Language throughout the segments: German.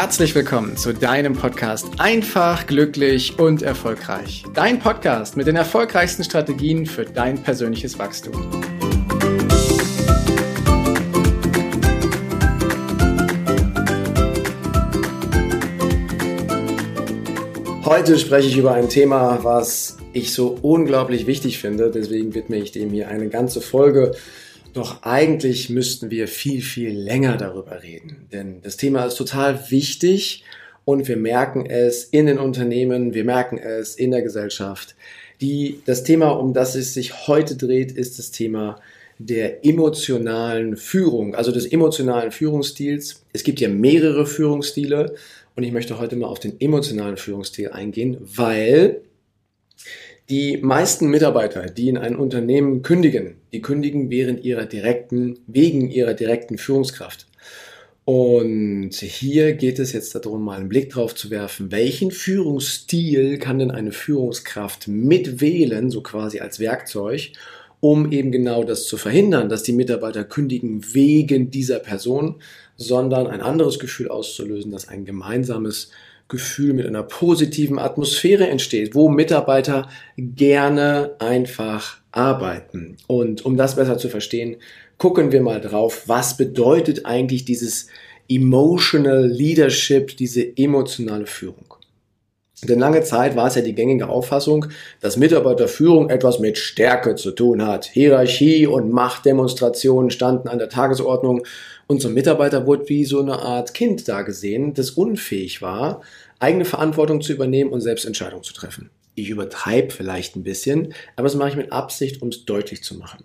herzlich willkommen zu deinem Podcast Einfach, glücklich und erfolgreich. Dein Podcast mit den erfolgreichsten Strategien für dein persönliches Wachstum. Heute spreche ich über ein Thema, was ich so unglaublich wichtig finde. Deswegen widme ich dem hier eine ganze Folge. Doch eigentlich müssten wir viel, viel länger darüber reden. Denn das Thema ist total wichtig und wir merken es in den Unternehmen, wir merken es in der Gesellschaft. Die, das Thema, um das es sich heute dreht, ist das Thema der emotionalen Führung, also des emotionalen Führungsstils. Es gibt ja mehrere Führungsstile und ich möchte heute mal auf den emotionalen Führungsstil eingehen, weil die meisten Mitarbeiter, die in ein Unternehmen kündigen, die kündigen während ihrer direkten, wegen ihrer direkten Führungskraft. Und hier geht es jetzt darum, mal einen Blick drauf zu werfen, welchen Führungsstil kann denn eine Führungskraft mitwählen, so quasi als Werkzeug, um eben genau das zu verhindern, dass die Mitarbeiter kündigen wegen dieser Person, sondern ein anderes Gefühl auszulösen, dass ein gemeinsames Gefühl mit einer positiven Atmosphäre entsteht, wo Mitarbeiter gerne einfach arbeiten. Und um das besser zu verstehen, gucken wir mal drauf, was bedeutet eigentlich dieses Emotional Leadership, diese emotionale Führung. Denn lange Zeit war es ja die gängige Auffassung, dass Mitarbeiterführung etwas mit Stärke zu tun hat. Hierarchie und Machtdemonstrationen standen an der Tagesordnung unser Mitarbeiter wurde wie so eine Art Kind da gesehen, das unfähig war, eigene Verantwortung zu übernehmen und selbst Entscheidungen zu treffen. Ich übertreibe vielleicht ein bisschen, aber das mache ich mit Absicht, um es deutlich zu machen.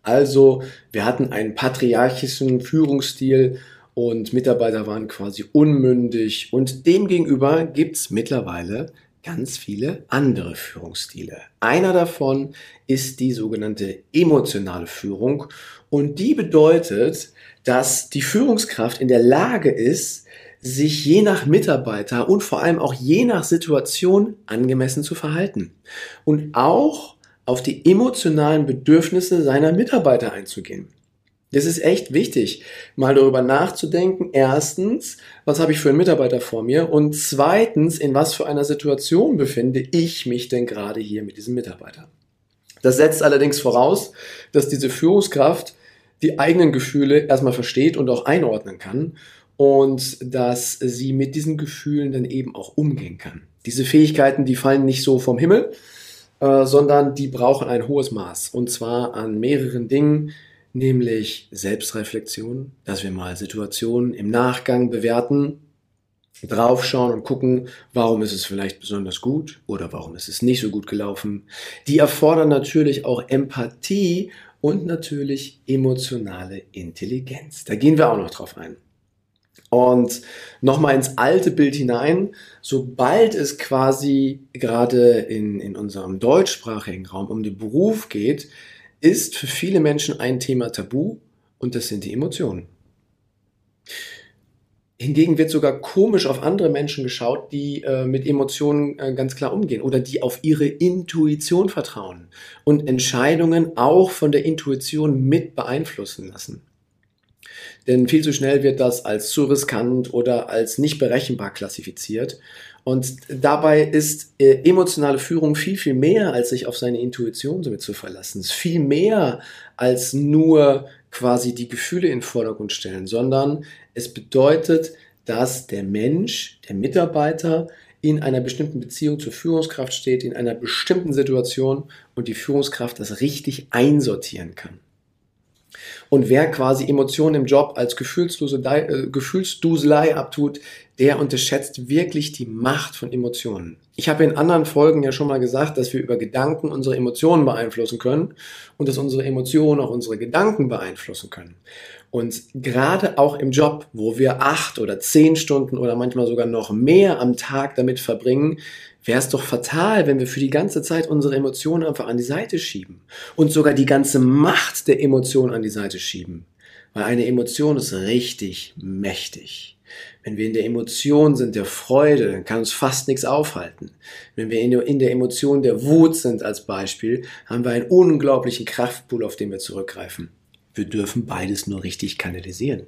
Also, wir hatten einen patriarchischen Führungsstil und Mitarbeiter waren quasi unmündig und demgegenüber gibt es mittlerweile ganz viele andere Führungsstile. Einer davon ist die sogenannte emotionale Führung und die bedeutet, dass die Führungskraft in der Lage ist, sich je nach Mitarbeiter und vor allem auch je nach Situation angemessen zu verhalten und auch auf die emotionalen Bedürfnisse seiner Mitarbeiter einzugehen. Das ist echt wichtig, mal darüber nachzudenken. Erstens, was habe ich für einen Mitarbeiter vor mir? Und zweitens, in was für einer Situation befinde ich mich denn gerade hier mit diesem Mitarbeiter? Das setzt allerdings voraus, dass diese Führungskraft die eigenen Gefühle erstmal versteht und auch einordnen kann und dass sie mit diesen Gefühlen dann eben auch umgehen kann. Diese Fähigkeiten, die fallen nicht so vom Himmel, äh, sondern die brauchen ein hohes Maß und zwar an mehreren Dingen, nämlich Selbstreflexion, dass wir mal Situationen im Nachgang bewerten, draufschauen und gucken, warum ist es vielleicht besonders gut oder warum ist es nicht so gut gelaufen. Die erfordern natürlich auch Empathie und natürlich emotionale Intelligenz. Da gehen wir auch noch drauf ein. Und nochmal ins alte Bild hinein, sobald es quasi gerade in, in unserem deutschsprachigen Raum um den Beruf geht, ist für viele Menschen ein Thema tabu und das sind die Emotionen. Hingegen wird sogar komisch auf andere Menschen geschaut, die äh, mit Emotionen äh, ganz klar umgehen oder die auf ihre Intuition vertrauen und Entscheidungen auch von der Intuition mit beeinflussen lassen. Denn viel zu schnell wird das als zu riskant oder als nicht berechenbar klassifiziert. Und dabei ist äh, emotionale Führung viel, viel mehr, als sich auf seine Intuition somit zu verlassen. Es ist viel mehr als nur quasi die Gefühle in den Vordergrund stellen, sondern es bedeutet, dass der Mensch, der Mitarbeiter in einer bestimmten Beziehung zur Führungskraft steht, in einer bestimmten Situation und die Führungskraft das richtig einsortieren kann. Und wer quasi Emotionen im Job als gefühlslose, äh, Gefühlsduselei abtut, der unterschätzt wirklich die Macht von Emotionen. Ich habe in anderen Folgen ja schon mal gesagt, dass wir über Gedanken unsere Emotionen beeinflussen können und dass unsere Emotionen auch unsere Gedanken beeinflussen können. Und gerade auch im Job, wo wir acht oder zehn Stunden oder manchmal sogar noch mehr am Tag damit verbringen, wäre es doch fatal, wenn wir für die ganze Zeit unsere Emotionen einfach an die Seite schieben und sogar die ganze Macht der Emotionen an die Seite schieben. Weil eine Emotion ist richtig mächtig. Wenn wir in der Emotion sind, der Freude, dann kann uns fast nichts aufhalten. Wenn wir in der Emotion der Wut sind als Beispiel, haben wir einen unglaublichen Kraftpool, auf den wir zurückgreifen. Wir dürfen beides nur richtig kanalisieren.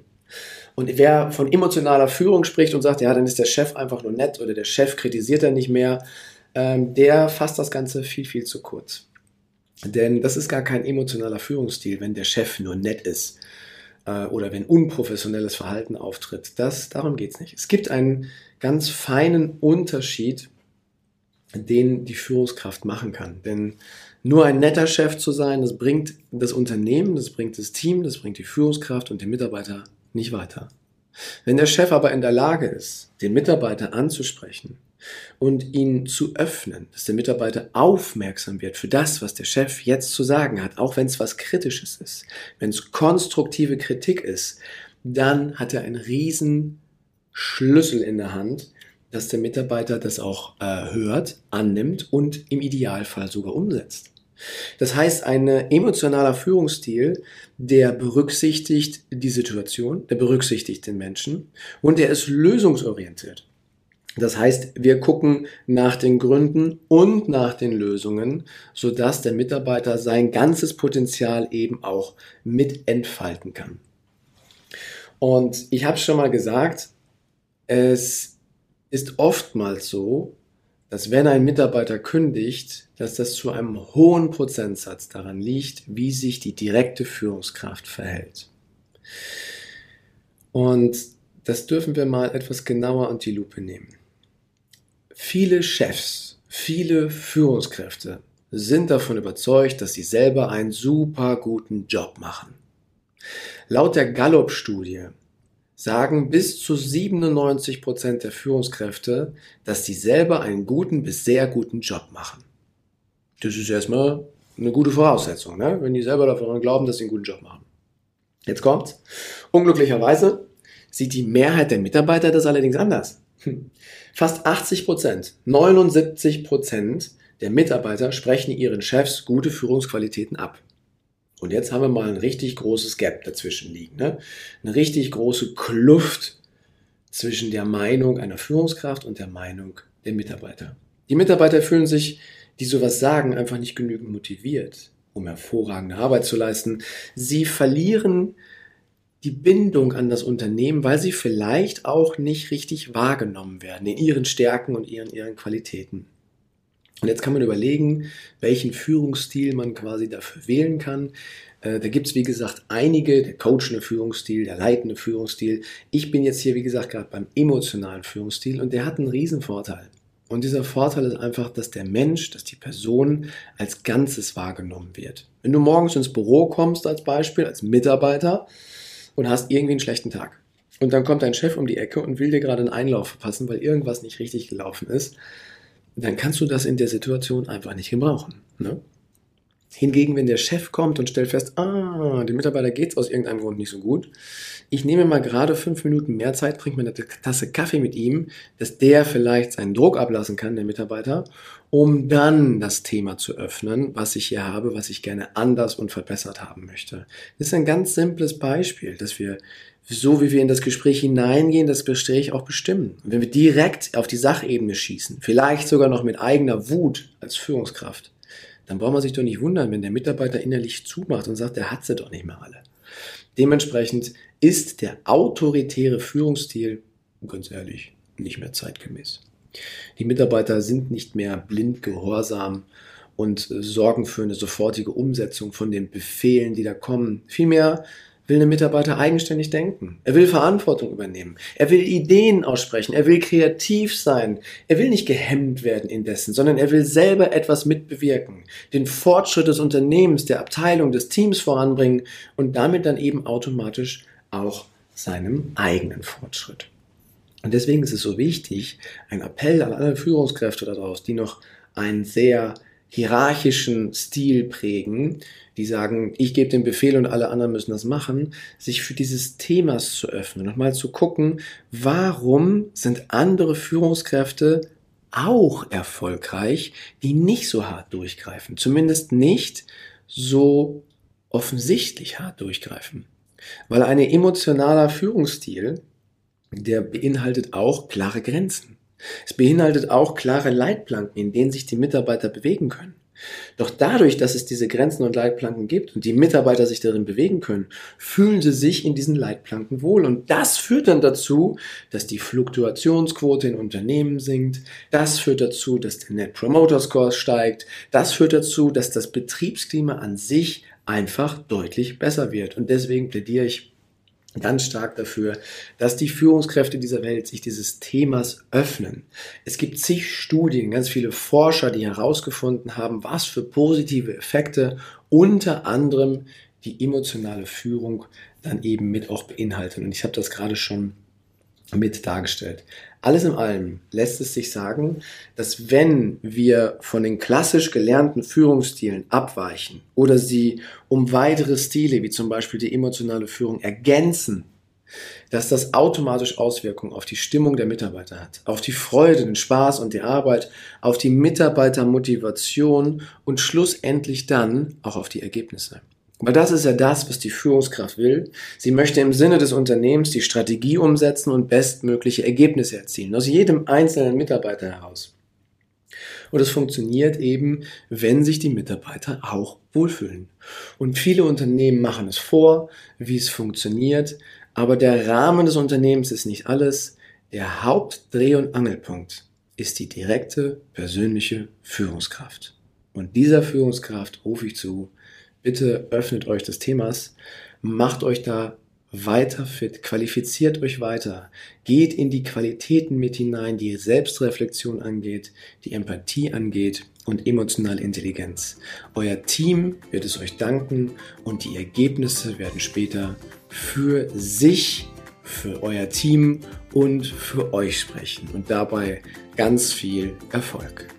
Und wer von emotionaler Führung spricht und sagt, ja, dann ist der Chef einfach nur nett oder der Chef kritisiert er nicht mehr, ähm, der fasst das Ganze viel, viel zu kurz. Denn das ist gar kein emotionaler Führungsstil, wenn der Chef nur nett ist äh, oder wenn unprofessionelles Verhalten auftritt. Das, darum geht es nicht. Es gibt einen ganz feinen Unterschied, den die Führungskraft machen kann. Denn nur ein netter Chef zu sein, das bringt das Unternehmen, das bringt das Team, das bringt die Führungskraft und den Mitarbeiter nicht weiter. Wenn der Chef aber in der Lage ist, den Mitarbeiter anzusprechen, und ihn zu öffnen, dass der Mitarbeiter aufmerksam wird für das, was der Chef jetzt zu sagen hat, auch wenn es was Kritisches ist, wenn es konstruktive Kritik ist, dann hat er einen riesen Schlüssel in der Hand, dass der Mitarbeiter das auch äh, hört, annimmt und im Idealfall sogar umsetzt. Das heißt, ein emotionaler Führungsstil, der berücksichtigt die Situation, der berücksichtigt den Menschen und der ist lösungsorientiert. Das heißt, wir gucken nach den Gründen und nach den Lösungen, sodass der Mitarbeiter sein ganzes Potenzial eben auch mit entfalten kann. Und ich habe schon mal gesagt, es ist oftmals so, dass wenn ein Mitarbeiter kündigt, dass das zu einem hohen Prozentsatz daran liegt, wie sich die direkte Führungskraft verhält. Und das dürfen wir mal etwas genauer an die Lupe nehmen. Viele Chefs, viele Führungskräfte sind davon überzeugt, dass sie selber einen super guten Job machen. Laut der Gallup-Studie sagen bis zu 97 Prozent der Führungskräfte, dass sie selber einen guten bis sehr guten Job machen. Das ist erstmal eine gute Voraussetzung, ne? wenn die selber davon glauben, dass sie einen guten Job machen. Jetzt kommt's. Unglücklicherweise sieht die Mehrheit der Mitarbeiter das allerdings anders. Fast 80 Prozent, 79 Prozent der Mitarbeiter sprechen ihren Chefs gute Führungsqualitäten ab. Und jetzt haben wir mal ein richtig großes Gap dazwischen liegen. Ne? Eine richtig große Kluft zwischen der Meinung einer Führungskraft und der Meinung der Mitarbeiter. Die Mitarbeiter fühlen sich, die sowas sagen, einfach nicht genügend motiviert, um hervorragende Arbeit zu leisten. Sie verlieren die Bindung an das Unternehmen, weil sie vielleicht auch nicht richtig wahrgenommen werden in ihren Stärken und ihren, ihren Qualitäten. Und jetzt kann man überlegen, welchen Führungsstil man quasi dafür wählen kann. Äh, da gibt es, wie gesagt, einige, der coachende Führungsstil, der leitende Führungsstil. Ich bin jetzt hier, wie gesagt, gerade beim emotionalen Führungsstil und der hat einen riesen Vorteil. Und dieser Vorteil ist einfach, dass der Mensch, dass die Person als Ganzes wahrgenommen wird. Wenn du morgens ins Büro kommst als Beispiel, als Mitarbeiter, und hast irgendwie einen schlechten Tag. Und dann kommt dein Chef um die Ecke und will dir gerade einen Einlauf verpassen, weil irgendwas nicht richtig gelaufen ist. Dann kannst du das in der Situation einfach nicht gebrauchen. Ne? Hingegen, wenn der Chef kommt und stellt fest, ah, dem Mitarbeiter geht es aus irgendeinem Grund nicht so gut, ich nehme mal gerade fünf Minuten mehr Zeit, bringe mir eine Tasse Kaffee mit ihm, dass der vielleicht seinen Druck ablassen kann, der Mitarbeiter, um dann das Thema zu öffnen, was ich hier habe, was ich gerne anders und verbessert haben möchte. Das ist ein ganz simples Beispiel, dass wir so wie wir in das Gespräch hineingehen, das Gespräch auch bestimmen. Und wenn wir direkt auf die Sachebene schießen, vielleicht sogar noch mit eigener Wut als Führungskraft, dann braucht man sich doch nicht wundern, wenn der Mitarbeiter innerlich zumacht und sagt, der hat sie doch nicht mehr alle. Dementsprechend ist der autoritäre Führungsstil, ganz ehrlich, nicht mehr zeitgemäß. Die Mitarbeiter sind nicht mehr blind gehorsam und sorgen für eine sofortige Umsetzung von den Befehlen, die da kommen. Vielmehr will ein Mitarbeiter eigenständig denken. Er will Verantwortung übernehmen. Er will Ideen aussprechen. Er will kreativ sein. Er will nicht gehemmt werden indessen, sondern er will selber etwas mitbewirken. Den Fortschritt des Unternehmens, der Abteilung, des Teams voranbringen und damit dann eben automatisch auch seinem eigenen Fortschritt. Und deswegen ist es so wichtig, ein Appell an alle Führungskräfte daraus, die noch einen sehr hierarchischen Stil prägen, die sagen, ich gebe den Befehl und alle anderen müssen das machen, sich für dieses Themas zu öffnen und mal zu gucken, warum sind andere Führungskräfte auch erfolgreich, die nicht so hart durchgreifen, zumindest nicht so offensichtlich hart durchgreifen. Weil ein emotionaler Führungsstil, der beinhaltet auch klare Grenzen. Es beinhaltet auch klare Leitplanken, in denen sich die Mitarbeiter bewegen können. Doch dadurch, dass es diese Grenzen und Leitplanken gibt und die Mitarbeiter sich darin bewegen können, fühlen sie sich in diesen Leitplanken wohl. Und das führt dann dazu, dass die Fluktuationsquote in Unternehmen sinkt. Das führt dazu, dass der Net Promoter Score steigt. Das führt dazu, dass das Betriebsklima an sich einfach deutlich besser wird. Und deswegen plädiere ich ganz stark dafür, dass die Führungskräfte dieser Welt sich dieses Themas öffnen. Es gibt zig Studien, ganz viele Forscher, die herausgefunden haben, was für positive Effekte unter anderem die emotionale Führung dann eben mit auch beinhaltet. Und ich habe das gerade schon mit dargestellt. Alles in allem lässt es sich sagen, dass wenn wir von den klassisch gelernten Führungsstilen abweichen oder sie um weitere Stile wie zum Beispiel die emotionale Führung ergänzen, dass das automatisch Auswirkungen auf die Stimmung der Mitarbeiter hat, auf die Freude, den Spaß und die Arbeit, auf die Mitarbeitermotivation und schlussendlich dann auch auf die Ergebnisse. Weil das ist ja das, was die Führungskraft will. Sie möchte im Sinne des Unternehmens die Strategie umsetzen und bestmögliche Ergebnisse erzielen, aus jedem einzelnen Mitarbeiter heraus. Und es funktioniert eben, wenn sich die Mitarbeiter auch wohlfühlen. Und viele Unternehmen machen es vor, wie es funktioniert, aber der Rahmen des Unternehmens ist nicht alles. Der Hauptdreh- und Angelpunkt ist die direkte persönliche Führungskraft. Und dieser Führungskraft rufe ich zu, bitte öffnet euch des Themas, macht euch da weiter fit, qualifiziert euch weiter, geht in die Qualitäten mit hinein, die Selbstreflexion angeht, die Empathie angeht und emotionale Intelligenz. Euer Team wird es euch danken und die Ergebnisse werden später für sich, für euer Team und für euch sprechen und dabei ganz viel Erfolg.